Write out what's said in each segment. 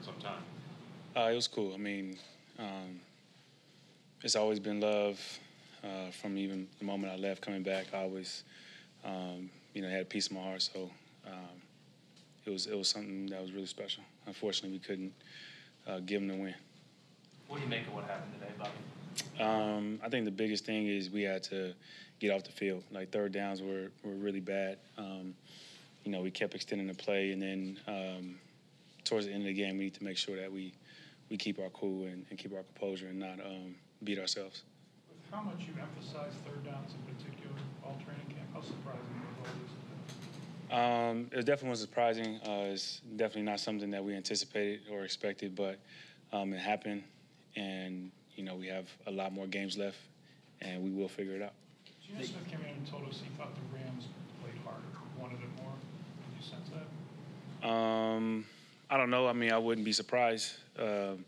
in some time. Uh, it was cool. I mean, um, it's always been love uh, from even the moment I left. Coming back, I always, um, you know, had a piece of my heart. So um, it was it was something that was really special. Unfortunately, we couldn't uh, give them the win. What do you make of what happened today, Bobby? Um, I think the biggest thing is we had to get off the field. Like third downs were, were really bad. Um, you know, we kept extending the play, and then um, towards the end of the game, we need to make sure that we we keep our cool and, and keep our composure and not um, beat ourselves. With how much you emphasize third downs in particular all training camp, how surprising was all this? Um, it definitely was surprising. Uh, it's definitely not something that we anticipated or expected, but um, it happened, and you know we have a lot more games left, and we will figure it out. Geno Smith came in and told us he thought the Rams played harder, wanted it more. Did you sense that? Um, I don't know. I mean, I wouldn't be surprised. Um,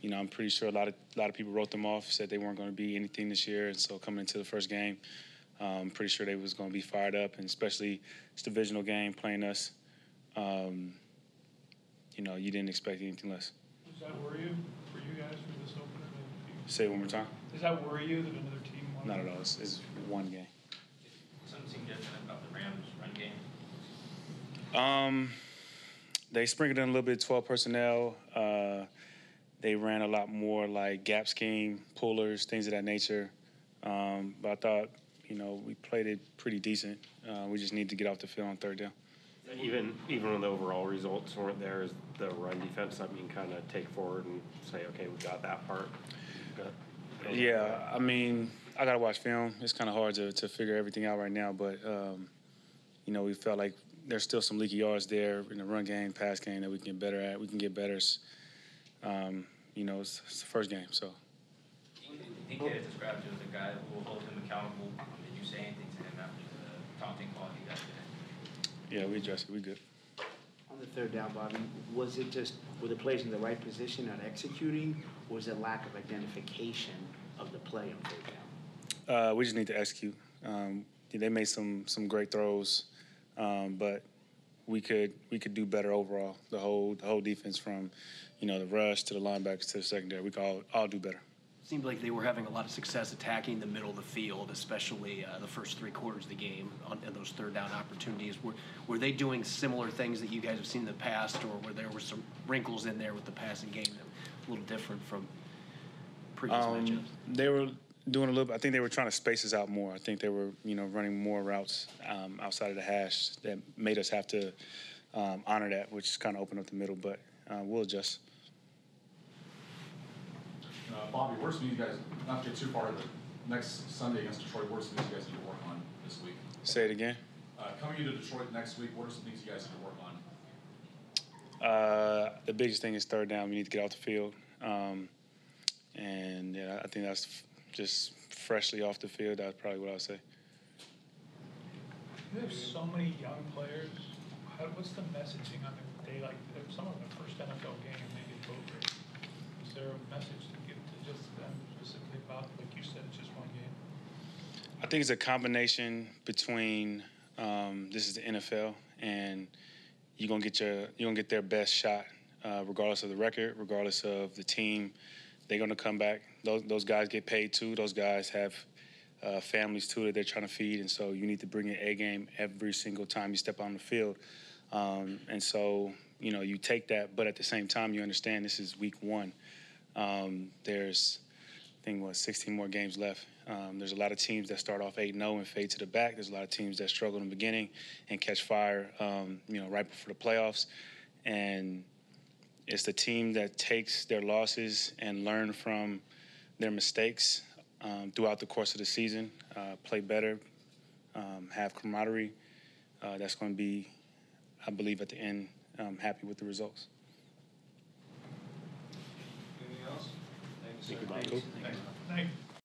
you know, I'm pretty sure a lot of a lot of people wrote them off, said they weren't going to be anything this year, and so coming into the first game, I'm pretty sure they was going to be fired up, and especially it's divisional game playing us. Um, you know, you didn't expect anything less. Does that worry you, for you guys, for this opener? Say it one more time. Does that worry you that another team won? Not at all. It's, it's one game. Something different about the Rams run game. Um, they sprinkled in a little bit of 12 personnel. Uh, they ran a lot more like gap scheme, pullers, things of that nature. Um, but I thought, you know, we played it pretty decent. Uh, we just need to get off the field on third down. Even even when the overall results weren't there, is the run defense something you can kind of take forward and say, okay, we got that part. Got- Yeah, I mean, I got to watch film. It's kind of hard to, to figure everything out right now, but, um, you know, we felt like there's still some leaky yards there in the run game, pass game that we can get better at. We can get better. Um, you know, it's, it's the first game, so. DK has described you as a guy who will hold him accountable. Did you say anything to him after the taunting call he got today? Yeah, we addressed it. We good. On the third down, Bobby, was it just, were the plays in the right position on executing, or was it lack of identification of the play on third down? Uh, we just need to execute. Um, they made some some great throws, um, but we could we could do better overall. The whole the whole defense from, you know, the rush to the linebackers to the secondary. We could all, all do better. Seemed like they were having a lot of success attacking the middle of the field, especially uh, the first three quarters of the game on and those third down opportunities. Were, were they doing similar things that you guys have seen in the past, or were there were some wrinkles in there with the passing game that were a little different from previous matchups? Um, they were doing a little. I think they were trying to space us out more. I think they were, you know, running more routes um, outside of the hash that made us have to um, honor that, which kind of opened up the middle. But uh, we'll adjust. Uh, Bobby, what are some you guys, not to get too far, but next Sunday against Detroit, what are some things you guys need to work on this week? Say it again. Uh, coming into Detroit next week, what are some things you guys need to work on? Uh, the biggest thing is third down. We need to get off the field, um, and yeah, I think that's just freshly off the field. That's probably what I'd say. You have so many young players. How, what's the messaging on a day like, if some of them first NFL game, they get vote? Is there a message to give to just them specifically about, like you said, it's just one game? I think it's a combination between um, this is the NFL and you're gonna get your you're gonna get their best shot, uh, regardless of the record, regardless of the team. They're gonna come back. Those those guys get paid too. Those guys have uh, families too that they're trying to feed, and so you need to bring your A game every single time you step on the field. Um, and so you know you take that, but at the same time you understand this is week one. Um, there's I think what 16 more games left. Um, there's a lot of teams that start off 8-0 and fade to the back. There's a lot of teams that struggle in the beginning and catch fire, um, you know, right before the playoffs. And it's the team that takes their losses and learn from their mistakes um, throughout the course of the season, uh, play better, um, have camaraderie. Uh, that's going to be, I believe, at the end, um, happy with the results. Anything else? Thank you, sir. Cool. Thank you.